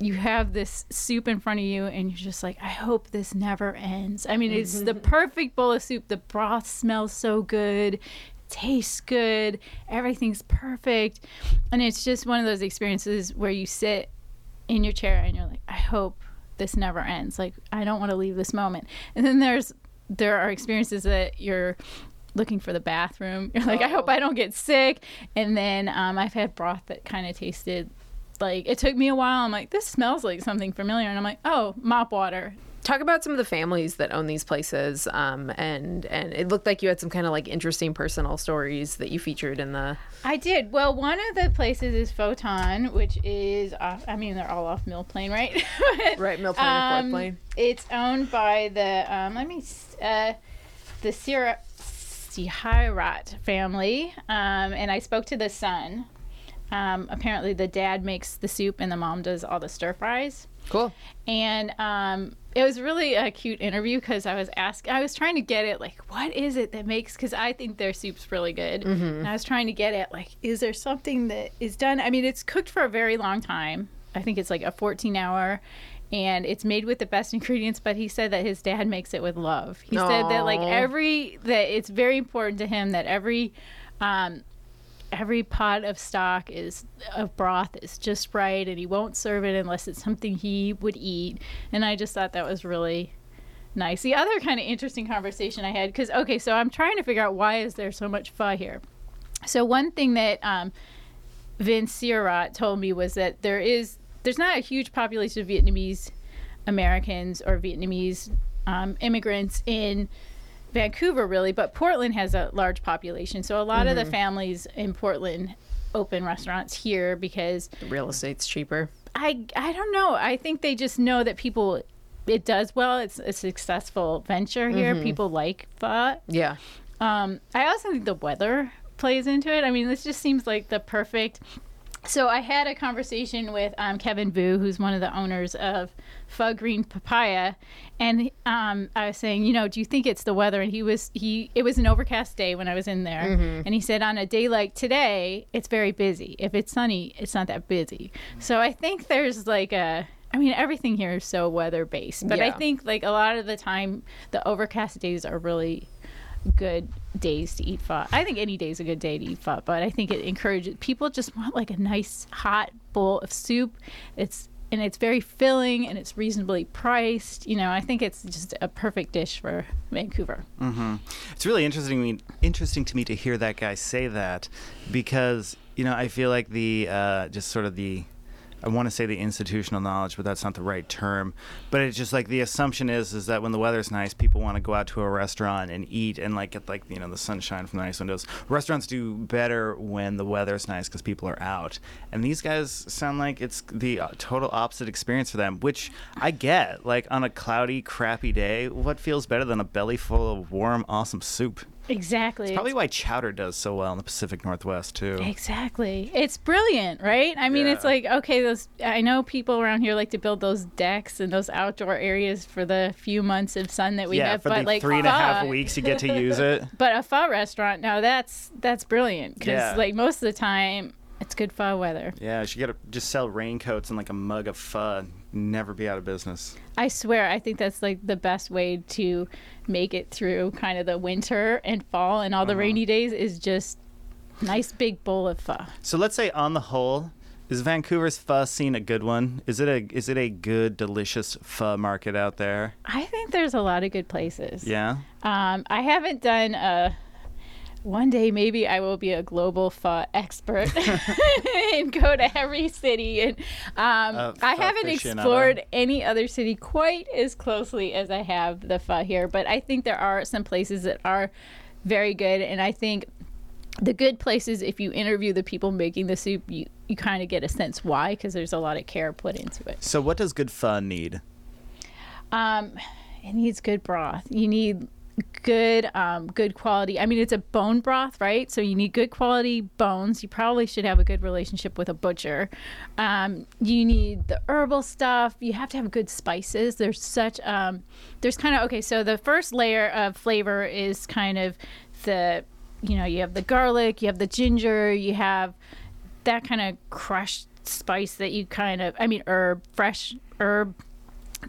Speaker 4: you have this soup in front of you and you're just like, I hope this never ends. I mean, it's the perfect bowl of soup. The broth smells so good, tastes good, everything's perfect. And it's just one of those experiences where you sit in your chair and you're like, I hope this never ends. Like, I don't want to leave this moment. And then there's there are experiences that you're looking for the bathroom. You're like, I hope I don't get sick. And then um, I've had broth that kind of tasted like it took me a while. I'm like, this smells like something familiar, and I'm like, oh, mop water.
Speaker 1: Talk about some of the families that own these places, um, and and it looked like you had some kind of like interesting personal stories that you featured in the.
Speaker 4: I did. Well, one of the places is Photon, which is off. I mean, they're all off Mill Plain, right?
Speaker 1: Right, Mill Plain or Fourth Plain.
Speaker 4: It's owned by the um, let me uh, the Sierra Sihirat family, um, and I spoke to the son. Um, apparently, the dad makes the soup and the mom does all the stir fries.
Speaker 1: Cool.
Speaker 4: And um, it was really a cute interview because I was asking, I was trying to get it like, what is it that makes? Because I think their soup's really good, and I was trying to get it like, is there something that is done? I mean, it's cooked for a very long time. I think it's like a 14 hour. And it's made with the best ingredients, but he said that his dad makes it with love. He said that like every that it's very important to him that every um, every pot of stock is of broth is just right and he won't serve it unless it's something he would eat. And i just thought that was really nice. The other kind of interesting conversation i had because okay so i'm trying to figure out why is there so much pho here? So one thing that um, Vince Sierrat told me was that there is there's not a huge population of Vietnamese Americans or Vietnamese um, immigrants in Vancouver, really, but Portland has a large population. So a lot of the families in Portland open restaurants here because
Speaker 1: The real estate's cheaper.
Speaker 4: I I don't know. I think they just know that people it does well. It's a successful venture here. People like pho.
Speaker 1: Yeah.
Speaker 4: Um, I also think the weather plays into it. I mean, this just seems like the perfect. So I had a conversation with um, Kevin Vu, who's one of the owners of Pho Green Papaya, and um, I was saying, you know, do you think it's the weather? And he was he. It was an overcast day when I was in there, and he said on a day like today, it's very busy. If it's sunny, it's not that busy. So I think there's like a. I mean, everything here is so weather based, but I think like a lot of the time, the overcast days are really good days to eat pho. I think any day is a good day to eat pho, but I think it encourages people just want like a nice hot bowl of soup. It's and it's very filling and it's reasonably priced. You know, I think it's just a perfect dish for Vancouver.
Speaker 2: It's really interesting me interesting to me to hear that guy say that because you know I feel like the uh, just sort of the I want to say the institutional knowledge, but that's not the right term. But it's just like the assumption is is that when the weather's nice, people want to go out to a restaurant and eat and like get like you know the sunshine from the nice windows. Restaurants do better when the weather's nice because people are out. And these guys sound like it's the uh, total opposite experience for them, which I get. Like on a cloudy, crappy day, what feels better than a belly full of warm, awesome soup?
Speaker 4: Exactly.
Speaker 2: Probably why chowder does so well in the Pacific Northwest too.
Speaker 4: Exactly. It's brilliant, right? I mean, it's like, okay, those I know people around here like to build those decks and those outdoor areas for the few months of sun that we
Speaker 2: yeah,
Speaker 4: have,
Speaker 2: for
Speaker 4: but
Speaker 2: the
Speaker 4: like
Speaker 2: three and a half weeks you get to use it.
Speaker 4: But a pho restaurant, now that's that's brilliant because
Speaker 2: Yeah.
Speaker 4: like most of the time it's good pho weather.
Speaker 2: Yeah, you got to just sell raincoats and like a mug of pho. Never be out of business.
Speaker 4: I swear, I think that's like the best way to make it through kind of the winter and fall and all the rainy days is just nice big bowl of pho.
Speaker 2: So let's say on the whole, is Vancouver's pho scene a good one? Is it a is it a good, delicious pho market out there?
Speaker 4: I think there's a lot of good places.
Speaker 2: Yeah.
Speaker 4: Um, I haven't done a one day maybe I will be a global pho expert and go to every city. And um,
Speaker 2: A
Speaker 4: I
Speaker 2: pho
Speaker 4: haven't explored any other city quite as closely as I have the pho here, but I think there are some places that are very good, and I think the good places if you interview the people making the soup you, you kind of get a sense why because there's a lot of care put into it
Speaker 2: So, what does good fun need?
Speaker 4: um, it needs good broth. You need good, um, good quality. I mean, it's a bone broth, right? So you need good quality bones. You probably should have a good relationship with a butcher. Um, you need the herbal stuff. You have to have good spices. There's such, um, there's kind of okay. So the first layer of flavor is kind of the, you know, you have the garlic, you have the ginger, you have that kind of crushed spice that you kind of, I mean, herb, fresh herb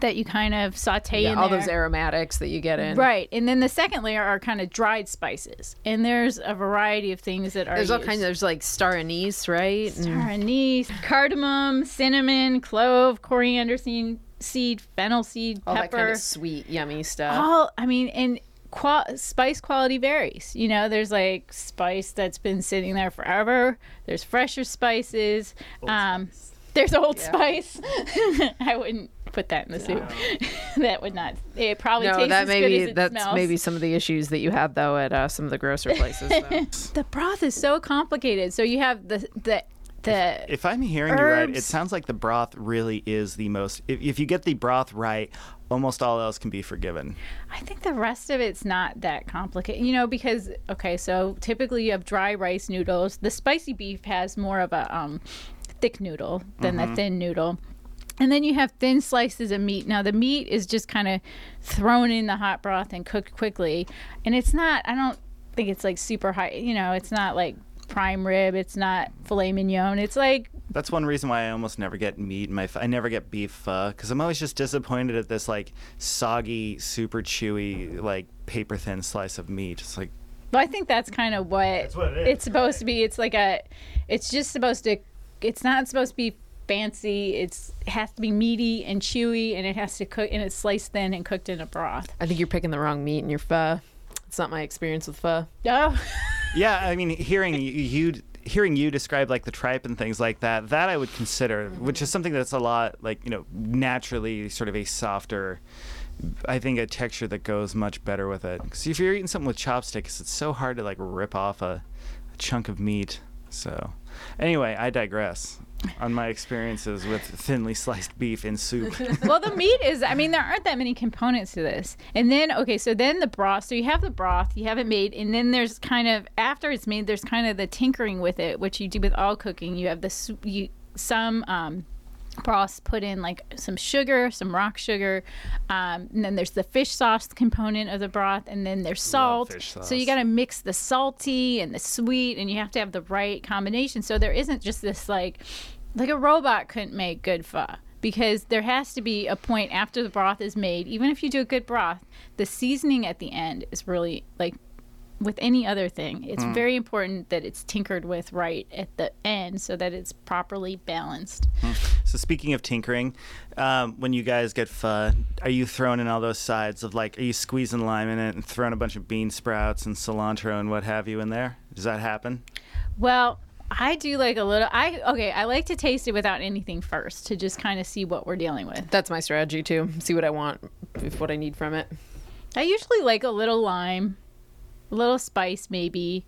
Speaker 4: that you kind of saute
Speaker 1: Yeah,
Speaker 4: in
Speaker 1: all
Speaker 4: there.
Speaker 1: those aromatics that you get in.
Speaker 4: Right, and then the second layer are kind of dried spices, and there's a variety of things that are.
Speaker 1: There's all
Speaker 4: used.
Speaker 1: kinds. Of, there's like star anise, right?
Speaker 4: Star anise, cardamom, cinnamon, clove, coriander seed, seed fennel seed,
Speaker 1: all that
Speaker 4: pepper.
Speaker 1: kind of sweet, yummy stuff.
Speaker 4: all I mean, and qual- spice quality varies. You know, there's like spice that's been sitting there forever. There's fresher spices. um, there's old spice. I wouldn't put that in the soup. that would not. It probably
Speaker 1: no,
Speaker 4: tastes
Speaker 1: that
Speaker 4: as
Speaker 1: may
Speaker 4: good
Speaker 1: be
Speaker 4: as it
Speaker 1: that's
Speaker 4: smells.
Speaker 1: maybe some of the issues that you have though at uh, some of the grocery places.
Speaker 4: the broth is so complicated. So you have the the the
Speaker 2: If I'm hearing you right, it sounds like the broth really is the most. If, if you get the broth right, almost all else can be forgiven.
Speaker 4: I think the rest of it's not that complicated, you know, because okay, so typically you have dry rice noodles. The spicy beef has more of a um, thick noodle than the thin noodle. And then you have thin slices of meat. Now the meat is just kind of thrown in the hot broth and cooked quickly. And it's not I don't think it's like super high, you know, it's not like prime rib, it's not filet mignon. It's like
Speaker 2: That's one reason why I almost never get meat in my, I never get beef uh, pho because I'm always just disappointed at this like soggy, super chewy, like paper thin slice of meat. It's like
Speaker 4: Well, I think that's kind of what,
Speaker 2: what it is,
Speaker 4: it's supposed to be. It's like a, it's just supposed to, it's not supposed to be fancy. It's it has to be meaty and chewy, and it has to cook, and it's sliced thin and cooked in a broth.
Speaker 1: I think you're picking the wrong meat in your pho. It's not my experience with pho.
Speaker 4: Oh,
Speaker 2: yeah. I mean, hearing you, you hearing you describe like the tripe and things like that, that I would consider, which is something that's a lot like you know naturally sort of a softer. I think a texture that goes much better with it. Because if you're eating something with chopsticks, it's so hard to like rip off a, a chunk of meat. So, anyway, I digress on my experiences with thinly sliced beef in soup.
Speaker 4: well, the meat is. I mean, there aren't that many components to this. And then, okay, so then the broth. So you have the broth, you have it made, and then there's kind of after it's made, there's kind of the tinkering with it, which you do with all cooking. You have the you some um, broths put in like some sugar, some rock sugar, um, and then there's the fish sauce component of the broth, and then there's salt. So you got to mix the salty and the sweet, and you have to have the right combination. So there isn't just this like like a robot couldn't make good pho because there has to be a point after the broth is made even if you do a good broth the seasoning at the end is really like with any other thing it's very important that it's tinkered with right at the end so that it's properly balanced
Speaker 2: So speaking of tinkering, um, when you guys get pho, are you throwing in all those sides of like, are you squeezing lime in it and throwing a bunch of bean sprouts and cilantro and what have you in there? Does that happen?
Speaker 4: well i do like a little i okay i like to taste it without anything first to just kind of see what we're dealing with
Speaker 1: That's my strategy too. See what I want, if what I need from it.
Speaker 4: I usually like a little lime, a little spice maybe,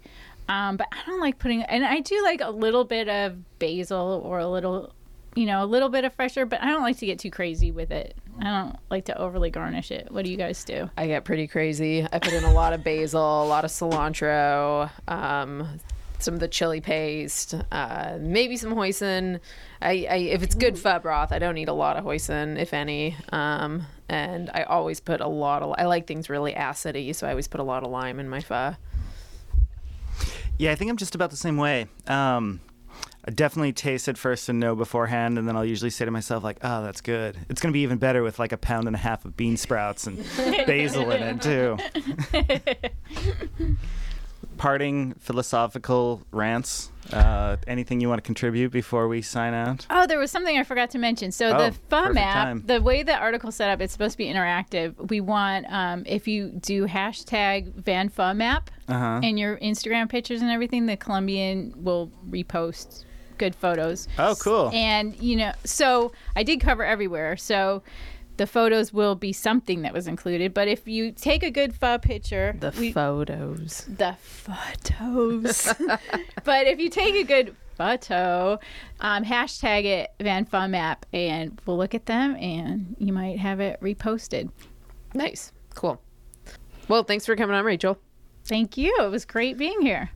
Speaker 4: um, but I don't like putting. And I do like a little bit of basil or a little, you know, a little bit of fresh herb, but I don't like to get too crazy with it. I don't like to overly garnish it. What do you guys do?
Speaker 1: I get pretty crazy. I put in a lot of basil, a lot of cilantro, um, some of the chili paste, uh, maybe some hoisin. I, I if it's good pho broth, I don't need a lot of hoisin, if any. Um, and I always put a lot of. I like things really acidy, so I always put a lot of lime in my pho.
Speaker 2: Yeah, I think I'm just about the same way. Um, I definitely taste it first and know beforehand, and then I'll usually say to myself like, "Oh, that's good. It's gonna be even better with like a pound and a half of bean sprouts and basil in it too." parting philosophical rants? Uh, anything you want to contribute before we sign out?
Speaker 4: Oh, there was something I forgot to mention. So
Speaker 2: Oh,
Speaker 4: the
Speaker 2: pho
Speaker 4: map,
Speaker 2: time.
Speaker 4: the way the article set up, it's supposed to be interactive. We want um, if you do hashtag Van Pho Map
Speaker 2: Uh-huh.
Speaker 4: in your Instagram pictures and everything, the Columbian will repost good photos.
Speaker 2: Oh, cool.
Speaker 4: And you know, so I did cover everywhere. So the photos will be something that was included. But if you take a good pho picture,
Speaker 1: The
Speaker 4: we-
Speaker 1: photos.
Speaker 4: the photos. but if you take a good photo, um, hashtag it Van Fun Map, and we'll look at them, and you might have it reposted.
Speaker 1: Nice. Cool. Well, thanks for coming on, Rachel.
Speaker 4: Thank you. It was great being here.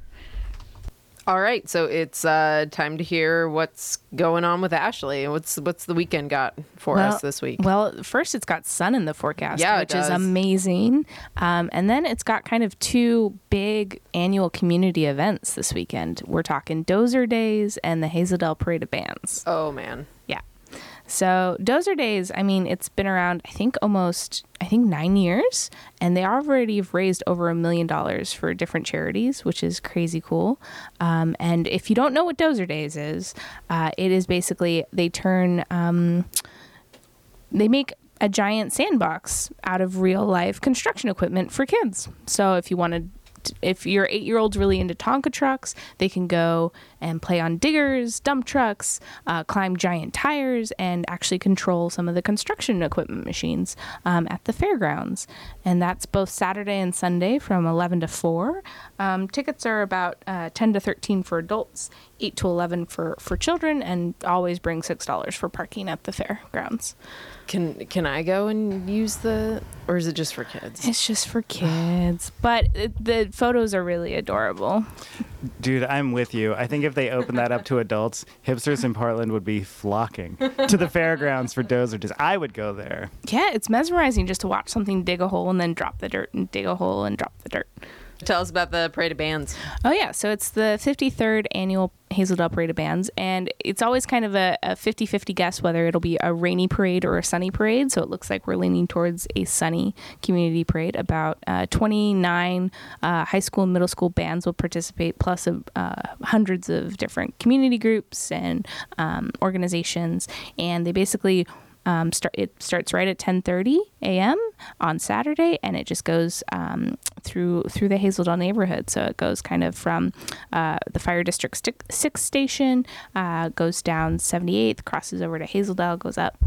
Speaker 1: All right, so it's uh, time to hear what's going on with Ashley. What's what's the weekend got for us this week?
Speaker 5: Well, first it's got sun in the forecast,
Speaker 1: Yeah,
Speaker 5: which is amazing. Um, and then it's got kind of two big annual community events this weekend. We're talking Dozer Days and the Hazel Dell Parade of Bands.
Speaker 1: oh man,
Speaker 5: Yeah. So Dozer Days, I mean, it's been around, I think, almost, I think, nine years, and they already have raised over a million dollars for different charities, which is crazy cool. Um, and if you don't know what Dozer Days is, uh, it is basically they turn, um, they make a giant sandbox out of real life construction equipment for kids. So if you wanted if your eight year old's really into Tonka trucks, they can go and play on diggers, dump trucks, uh, climb giant tires, and actually control some of the construction equipment machines um, at the fairgrounds. And that's both Saturday and Sunday from 11 to 4. Um, tickets are about uh, 10 to 13 for adults, 8 to 11 for, for children, and always bring $6 for parking at the fairgrounds.
Speaker 1: can can I go and use the, or is it just for kids?
Speaker 5: It's just for kids, but it, the photos are really adorable.
Speaker 2: Dude, I'm with you. I think if they opened that up to adults, hipsters in Portland would be flocking to the fairgrounds for Dozer Days. I would go there.
Speaker 5: Yeah, it's mesmerizing just to watch something dig a hole and then drop the dirt and dig a hole and drop the dirt.
Speaker 1: Tell us about the parade of bands.
Speaker 5: Oh yeah, so it's the 53rd annual Hazel Dell Parade of Bands, and it's always kind of a, a 50-50 guess whether it'll be a rainy parade or a sunny parade. So it looks like we're leaning towards a sunny community parade. About uh, 29 uh, high school and middle school bands will participate, plus uh, hundreds of different community groups and um, organizations, and they basically um, start it starts right at 10:30 a.m. on Saturday, and it just goes um, through through the Hazel Dell neighborhood. So it goes kind of from uh, the Fire District sti- Six station, uh, goes down 78th, crosses over to Hazel Dell, goes up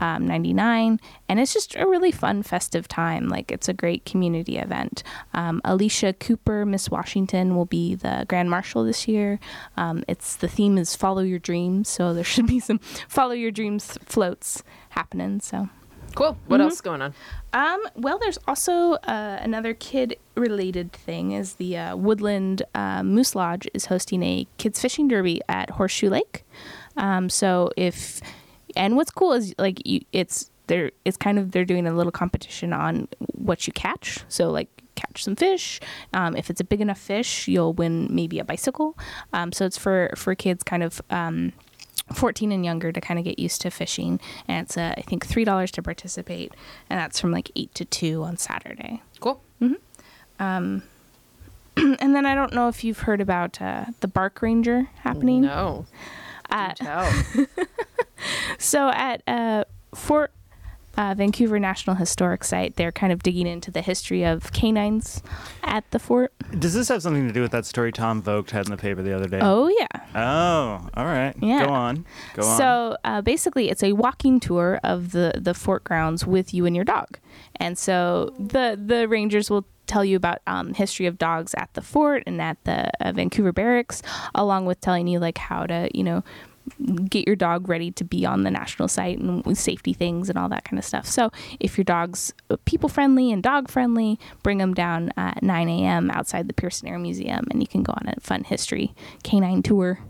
Speaker 5: um, 99, and it's just a really fun festive time. Like it's a great community event. Um, Alicia Cooper, Miss Washington, will be the Grand Marshal this year. Um, it's the theme is follow your dreams, so there should be some follow your dreams floats happening. So.
Speaker 1: Cool. What else is going on?
Speaker 5: Um, well, there's also uh, another kid-related thing. Is the uh, Woodland uh, Moose Lodge is hosting a kids fishing derby at Horseshoe Lake. Um, so if and what's cool is like you, it's they're it's kind of they're doing a little competition on what you catch. So like catch some fish. Um, if it's a big enough fish, you'll win maybe a bicycle. Um, so it's for for kids kind of. Um, 14 and younger to kind of get used to fishing and it's uh, i think three dollars to participate and that's from like 8 to 2 on saturday
Speaker 1: Cool. Mm-hmm.
Speaker 5: Um and then i don't know if you've heard about uh, the bark ranger happening
Speaker 1: No.
Speaker 5: Uh, so at uh, fort uh, vancouver national historic site they're kind of digging into the history of canines at the fort
Speaker 2: Does this have something to do with that story Tom Vogt had in the paper the other day?
Speaker 5: oh yeah
Speaker 2: Oh, all right.
Speaker 5: Yeah.
Speaker 2: Go on. Go on.
Speaker 5: So uh, basically, it's a walking tour of the the fort grounds with you and your dog, and so the the rangers will tell you about um, history of dogs at the fort and at the uh, Vancouver barracks, along with telling you like how to you know get your dog ready to be on the national site and with safety things and all that kind of stuff. So if your dog's people friendly and dog friendly, bring them down at 9 a.m. outside the Pearson Air Museum, and you can go on a fun history canine tour.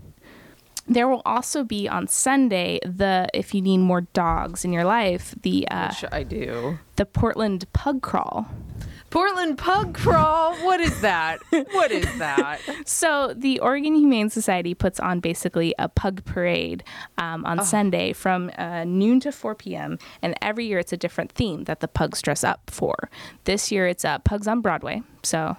Speaker 5: There will also be on Sunday the if you need more dogs in your life the uh,
Speaker 1: Which I do.
Speaker 5: the Portland Pug Crawl.
Speaker 1: Portland Pug Crawl. What is that? what is that?
Speaker 5: So the Oregon Humane Society puts on basically a pug parade um, on Sunday from uh, noon to 4 p.m. And every year it's a different theme that the pugs dress up for. This year it's uh, Pugs on Broadway. So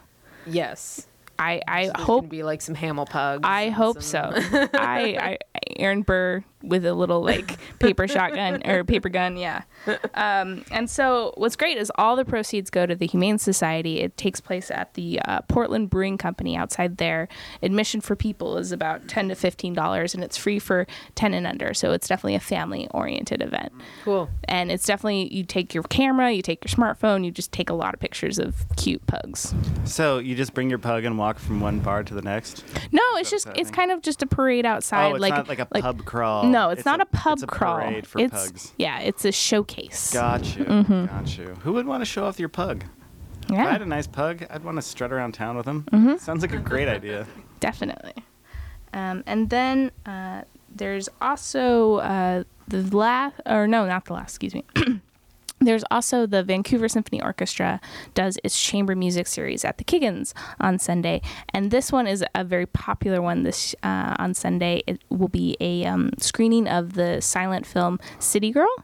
Speaker 1: Yes.
Speaker 5: I I
Speaker 1: There's
Speaker 5: hope
Speaker 1: be like some Hamel pugs.
Speaker 5: I hope
Speaker 1: some-
Speaker 5: so. I, I Aaron Burr with a little like paper shotgun or paper gun, yeah. Um, and so what's great is all the proceeds go to the Humane Society. It takes place at the uh, Portland Brewing Company outside there. Admission for people is about ten to fifteen dollars, and it's free for ten and under. So it's definitely a family-oriented event.
Speaker 1: Cool.
Speaker 5: And it's definitely you take your camera, you take your smartphone, you just take a lot of pictures of cute pugs.
Speaker 2: So you just bring your pug and walk from one bar to the next.
Speaker 5: No, it's just it's kind of just a parade outside,
Speaker 2: oh, it's
Speaker 5: like
Speaker 2: not like a pub crawl.
Speaker 5: No, it's, not a, pub
Speaker 2: it's a
Speaker 5: crawl.
Speaker 2: Parade for
Speaker 5: it's
Speaker 2: pugs.
Speaker 5: yeah, it's a showcase.
Speaker 2: Got you. Got you. Who would want to show off your pug? If I
Speaker 5: yeah,
Speaker 2: had a nice pug, I'd want to strut around town with him.
Speaker 5: Mm-hmm.
Speaker 2: Sounds like a great idea.
Speaker 5: definitely. Um, and then uh, there's also uh, the last, or no, not the last. Excuse me. There's also the Vancouver Symphony Orchestra does its chamber music series at the Kiggins on Sunday, and this one is a very popular one. This uh, on Sunday, it will be a um, screening of the silent film City Girl,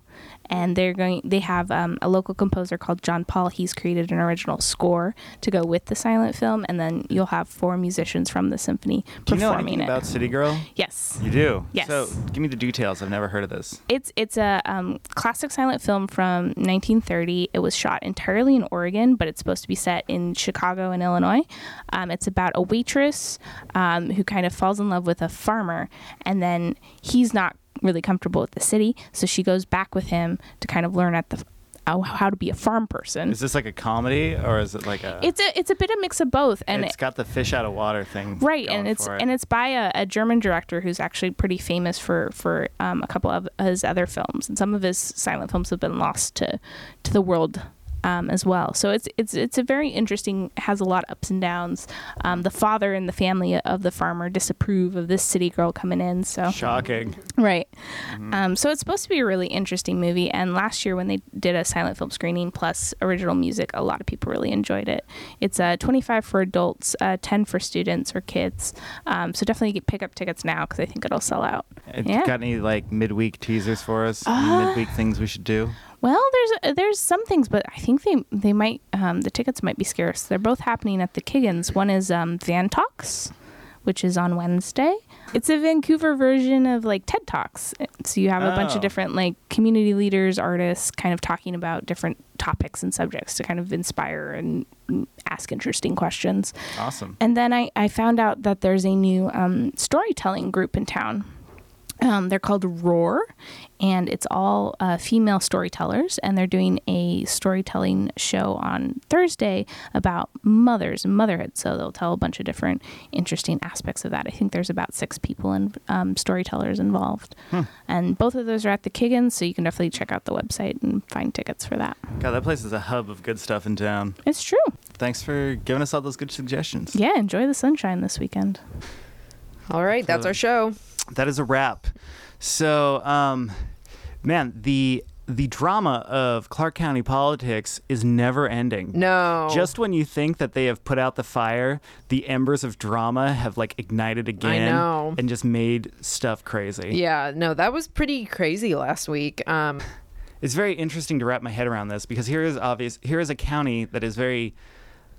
Speaker 5: and they're going. They have um, a local composer called John Paul. He's created an original score to go with the silent film, and then you'll have four musicians from the symphony
Speaker 2: Do you know
Speaker 5: performing
Speaker 2: anything
Speaker 5: it.
Speaker 2: about City Girl?
Speaker 5: yes.
Speaker 2: You do.
Speaker 5: Yes.
Speaker 2: So give me the details. I've never heard of this.
Speaker 5: It's it's a um, classic silent film from 1930. It was shot entirely in Oregon, but it's supposed to be set in Chicago and Illinois. Um, it's about a waitress um, who kind of falls in love with a farmer, and then he's not really comfortable with the city, so she goes back with him to kind of learn at the how, how to be a farm person.
Speaker 2: Is this like a comedy or is it like a?
Speaker 5: It's a it's a bit of a mix of both, and
Speaker 2: it's got the fish out of water thing.
Speaker 5: right and it's
Speaker 2: it.
Speaker 5: and it's by a, a german director who's actually pretty famous for for um, a couple of his other films and some of his silent films have been lost to to the world um, as well so it's it's it's a very interesting has a lot of ups and downs um, the father and the family of the farmer disapprove of this city girl coming in so
Speaker 2: shocking.
Speaker 5: Right.
Speaker 2: Mm-hmm.
Speaker 5: Um, so it's supposed to be a really interesting movie. And last year, when they did a silent film screening plus original music, a lot of people really enjoyed it. It's uh, 25 for adults, uh, 10 for students or kids. Um, so definitely get, pick up tickets now because I think it'll sell out.
Speaker 2: Uh,
Speaker 5: Yeah.
Speaker 2: Got any like midweek teasers for us? Any midweek things we should do?
Speaker 5: Well, there's there's some things, but I think they they might um, the tickets might be scarce. They're both happening at the Kiggins. One is um, Van Talks, which is on Wednesday. It's a Vancouver version of like TED Talks. So you have a bunch
Speaker 2: Oh.
Speaker 5: of different like community leaders, artists, kind of talking about different topics and subjects to kind of inspire and mm, ask interesting questions.
Speaker 2: Awesome.
Speaker 5: And then I, I found out that there's a new um, storytelling group in town. Um, they're called Roar, and it's all uh, female storytellers, and they're doing a storytelling show on Thursday about mothers and motherhood. So they'll tell a bunch of different interesting aspects of that. I think there's about six people and um, storytellers involved, and both of those are at the Kiggins, so you can definitely check out the website and find tickets for that.
Speaker 2: God, that place is a hub of good stuff in town.
Speaker 5: It's true.
Speaker 2: Thanks for giving us all those good suggestions.
Speaker 5: Yeah, enjoy the sunshine this weekend.
Speaker 1: All right, that's our show.
Speaker 2: That is a wrap. So, um, man, the the drama of Clark County politics is never ending.
Speaker 1: No.
Speaker 2: Just when you think that they have put out the fire, the embers of drama have like ignited again I
Speaker 1: know.
Speaker 2: and just made stuff crazy.
Speaker 1: Yeah, no, that was pretty crazy last week. Um,
Speaker 2: It's very interesting to wrap my head around this because here is obvious here is a county that is very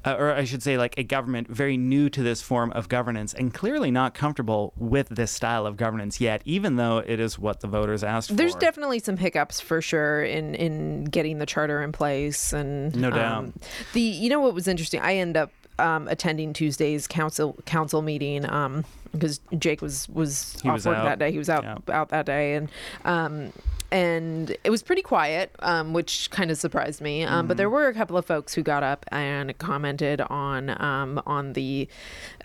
Speaker 2: uh, or I should say like a government very new to this form of governance and clearly not comfortable with this style of governance yet even though it is what the voters asked for.
Speaker 1: there's
Speaker 2: for.
Speaker 1: definitely some hiccups for sure in in getting the charter in place and
Speaker 2: No doubt.
Speaker 1: um, the you know what was interesting i end up um, attending tuesday's council council meeting um because jake was was
Speaker 2: He
Speaker 1: off
Speaker 2: was
Speaker 1: work
Speaker 2: out.
Speaker 1: that day he was out
Speaker 2: Yeah.
Speaker 1: out that day and um and it was pretty quiet, um, which kind of surprised me. Um, But
Speaker 2: Mm-hmm.
Speaker 1: there were a couple of folks who got up and commented on um, on the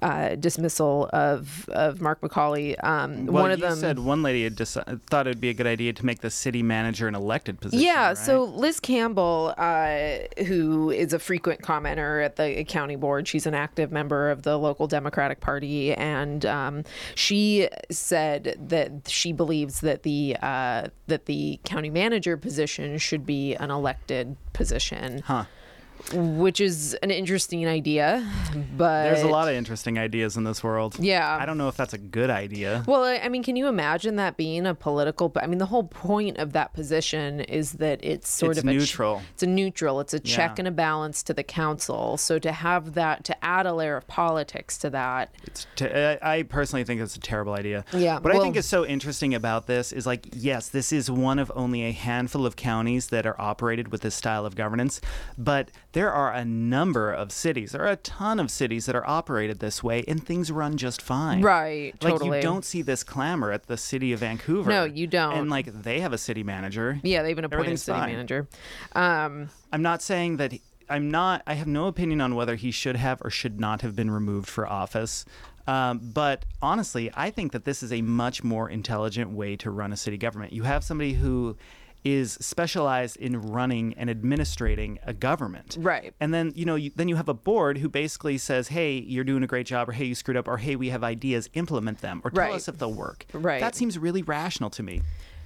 Speaker 1: uh, dismissal of of Mark McCauley. Um,
Speaker 2: well,
Speaker 1: one of them
Speaker 2: said one lady had deci- thought it would be a good idea to make the city manager an elected position.
Speaker 1: Yeah,
Speaker 2: right?
Speaker 1: so Liz Campbell, uh, who is a frequent commenter at the county board, she's an active member of the local Democratic Party, and um, she said that she believes that the uh, that the county manager position should be an elected position.
Speaker 2: Huh.
Speaker 1: Which is an interesting idea, but
Speaker 2: There's a lot of interesting ideas in this world.
Speaker 1: Yeah.
Speaker 2: I don't know if that's a good idea.
Speaker 1: Well, I mean, can you imagine that being a political? I mean, the whole point of that position is that it's sort
Speaker 2: It's
Speaker 1: of ch-
Speaker 2: neutral.
Speaker 1: it's a neutral. It's a check and a balance to the council. So to have that, to add a layer of politics to that,
Speaker 2: It's te- I I personally think it's a terrible idea.
Speaker 1: Yeah,
Speaker 2: What I think
Speaker 1: well-
Speaker 2: is so interesting about this is like, yes, this is one of only a handful of counties that are operated with this style of governance, but there are a number of cities. There are a ton of cities that are operated this way, and things run just fine.
Speaker 1: right?
Speaker 2: Like
Speaker 1: totally.
Speaker 2: you don't see this clamor at the city of Vancouver.
Speaker 1: No, you don't.
Speaker 2: And like they have a city manager.
Speaker 1: Yeah, they even appointed
Speaker 2: a
Speaker 1: city
Speaker 2: fine.
Speaker 1: manager. Um,
Speaker 2: I'm not saying that I'm not. I have no opinion on whether he should have or should not have been removed for office. Um, but honestly, I think that this is a much more intelligent way to run a city government. You have somebody who is specialized in running and administrating a government.
Speaker 1: Right.
Speaker 2: And then, you know, you, then you have a board who basically says, "Hey, you're doing a great job," or "Hey, you screwed up," or "Hey, we have ideas, implement them," or tell
Speaker 1: Right.
Speaker 2: us if they'll work.
Speaker 1: Right.
Speaker 2: That seems really rational to me.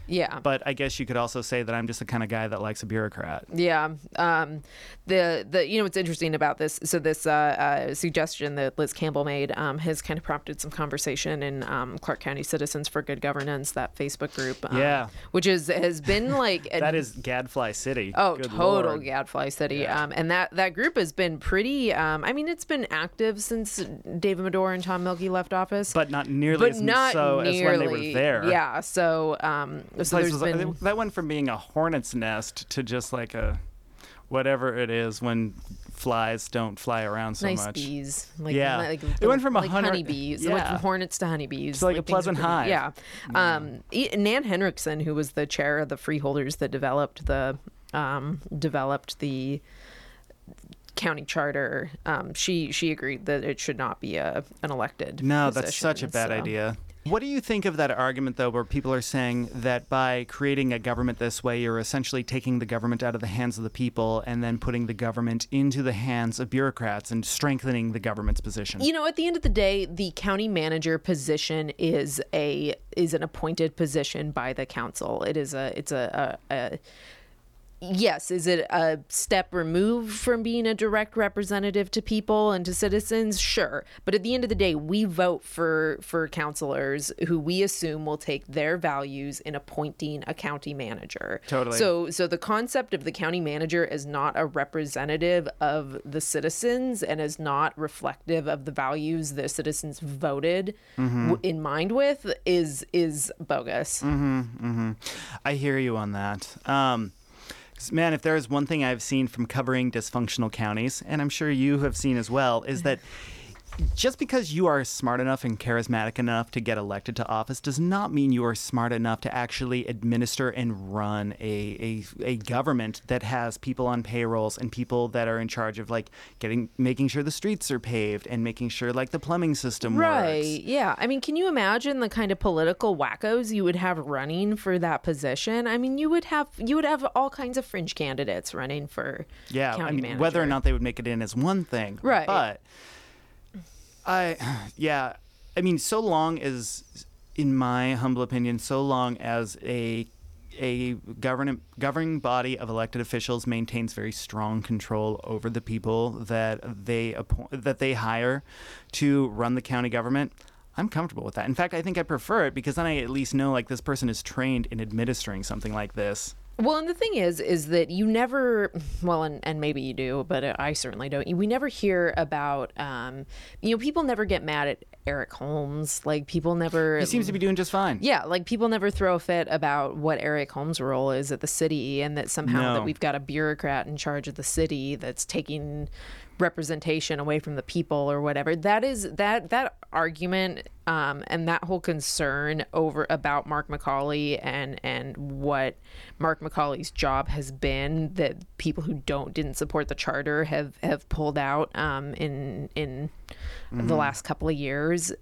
Speaker 1: Yeah.
Speaker 2: But I guess you could also say that I'm just the kind of guy that likes a bureaucrat.
Speaker 1: Yeah. Um, the the you know what's interesting about this? So this uh, uh, suggestion that Liz Campbell made um, has kind of prompted some conversation in um, Clark County Citizens for Good Governance, that Facebook group. Um,
Speaker 2: Yeah.
Speaker 1: Which is has been like a-
Speaker 2: That is Gadfly City.
Speaker 1: Oh,
Speaker 2: Good
Speaker 1: total
Speaker 2: Lord.
Speaker 1: Gadfly City.
Speaker 2: Yeah.
Speaker 1: Um, and that, that group has been pretty, um, I mean, it's been active since David Madore and Tom Mielke left office.
Speaker 2: but not nearly
Speaker 1: but
Speaker 2: as
Speaker 1: not
Speaker 2: so
Speaker 1: nearly,
Speaker 2: as when they were there.
Speaker 1: Yeah. So, um, so
Speaker 2: place
Speaker 1: there's
Speaker 2: was-
Speaker 1: been.
Speaker 2: that went from being a hornet's nest to just like a whatever it is when flies don't fly around so
Speaker 1: nice
Speaker 2: much.
Speaker 1: bees, like
Speaker 2: Yeah.
Speaker 1: like,
Speaker 2: It went from a
Speaker 1: like
Speaker 2: hundred-
Speaker 1: honeybees, it went
Speaker 2: yeah.
Speaker 1: from hornets to honeybees.
Speaker 2: It's like a pleasant
Speaker 1: pretty-
Speaker 2: hive.
Speaker 1: Yeah. Um, E- Nan Henriksen, who was the chair of the freeholders that developed the um, developed the county charter, um, she she agreed that it should not be a an elected.
Speaker 2: No, that's such a bad
Speaker 1: so-
Speaker 2: idea. What do you think of that argument, though, where people are saying that by creating a government this way, you're essentially taking the government out of the hands of the people and then putting the government into the hands of bureaucrats and strengthening the government's position?
Speaker 1: You know, at the end of the day, the county manager position is a is an appointed position by the council. It is a it's a, a, a yes, is it a step removed from being a direct representative to people and to citizens? Sure. But at the end of the day, we vote for for councilors who we assume will take their values in appointing a county manager.
Speaker 2: Totally.
Speaker 1: So so the concept of the county manager is not a representative of the citizens and is not reflective of the values the citizens voted mm-hmm. w- in mind with is is bogus. Mm-hmm, mm-hmm.
Speaker 2: I hear you on that. Um, man, if there is one thing I've seen from covering dysfunctional counties, and I'm sure you have seen as well, is that just because you are smart enough and charismatic enough to get elected to office does not mean you are smart enough to actually administer and run a, a, a government that has people on payrolls and people that are in charge of like getting making sure the streets are paved and making sure like the plumbing system
Speaker 1: Right.
Speaker 2: works.
Speaker 1: Yeah. I mean, can you imagine the kind of political wackos you would have running for that position? I mean, you would have you would have all kinds of fringe candidates running for
Speaker 2: Yeah,
Speaker 1: county
Speaker 2: I mean,
Speaker 1: manager.
Speaker 2: whether or not they would make it in is one thing,
Speaker 1: Right.
Speaker 2: But I, yeah, I mean, so long as, in my humble opinion, so long as a a governing governing body of elected officials maintains very strong control over the people that they appoint that they hire to run the county government. I'm comfortable with that. In fact, I think I prefer it because then I at least know like this person is trained in administering something like this.
Speaker 1: Well, and the thing is, is that you never, well, and, and maybe you do, but I certainly don't. We never hear about, um, you know, people never get mad at Eric Holmes. Like people never.
Speaker 2: He seems to be doing just fine.
Speaker 1: Yeah, like people never throw a fit about what Eric Holmes' role is at the city, and that somehow
Speaker 2: No.
Speaker 1: that we've got a bureaucrat in charge of the city that's taking representation away from the people or whatever. That is that that argument um, and that whole concern over about Mark McCauley and and what Mark McCauley's job has been that people who don't didn't support the charter have have pulled out um, in in the last couple of years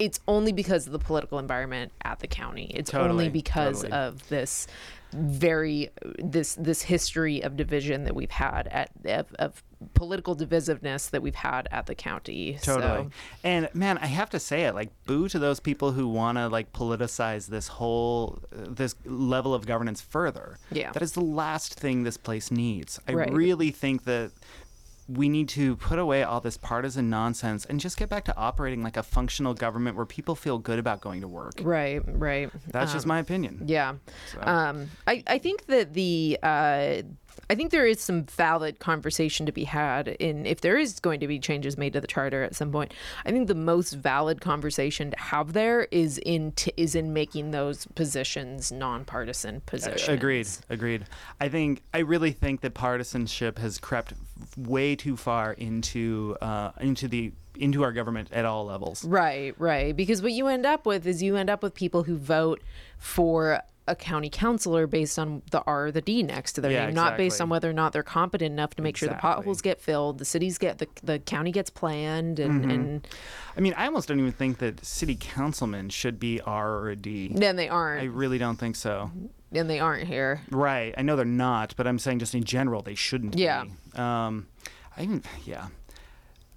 Speaker 1: it's only because of the political environment at the county. It's
Speaker 2: Totally,
Speaker 1: only because
Speaker 2: totally.
Speaker 1: of this very this this history of division that we've had at of, of political divisiveness that we've had at the county.
Speaker 2: Totally.
Speaker 1: So,
Speaker 2: And man, I have to say it, like boo to those people who want to like politicize this whole uh, this level of governance further.
Speaker 1: Yeah.
Speaker 2: That is the last thing this place needs. I
Speaker 1: Right.
Speaker 2: really think that we need to put away all this partisan nonsense and just get back to operating like a functional government where people feel good about going to work.
Speaker 1: right, right.
Speaker 2: That's just
Speaker 1: Um,
Speaker 2: my opinion.
Speaker 1: Yeah.
Speaker 2: So-
Speaker 1: Um, I, I think that the uh, I think there is some valid conversation to be had in if there is going to be changes made to the charter at some point. I think the most valid conversation to have there is in t- is in making those positions nonpartisan positions.
Speaker 2: Agreed. Agreed. I think I really think that partisanship has crept way too far into uh, into the into our government at all levels.
Speaker 1: Right, right. Because what you end up with is you end up with people who vote for a county councilor based on the R or the D next to their
Speaker 2: Yeah,
Speaker 1: name, not based on whether or not they're competent enough to make sure the potholes get filled, the cities get the the county gets planned, and
Speaker 2: Mm-hmm.
Speaker 1: and
Speaker 2: I mean, I almost don't even think that city councilmen should be R or a D.
Speaker 1: then they aren't, I
Speaker 2: really don't think so.
Speaker 1: And they aren't here.
Speaker 2: Right. I know they're not, but I'm saying just in general they shouldn't
Speaker 1: Yeah.
Speaker 2: be. Um I even yeah.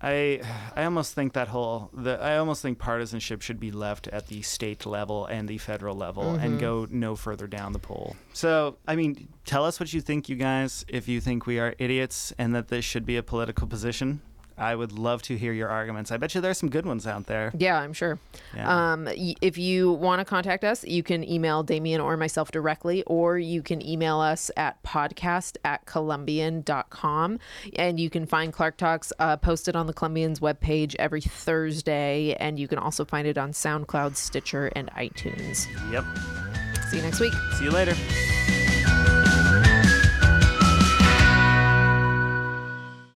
Speaker 2: I I almost think that whole the I almost think partisanship should be left at the state level and the federal level
Speaker 1: Mm-hmm.
Speaker 2: and go no further down the pole. So, I mean, tell us what you think you guys if you think we are idiots and that this should be a political position. I would love to hear your arguments. I bet you there's some good ones out there.
Speaker 1: Yeah, I'm sure.
Speaker 2: Yeah.
Speaker 1: Um, y- if you want to contact us, you can email Damien or myself directly, or you can email us at podcast at columbian.com. And you can find Clark Talks uh, posted on the Columbian's webpage every Thursday. And you can also find it on SoundCloud, Stitcher, and iTunes.
Speaker 2: Yep.
Speaker 1: See you next week.
Speaker 2: See you later.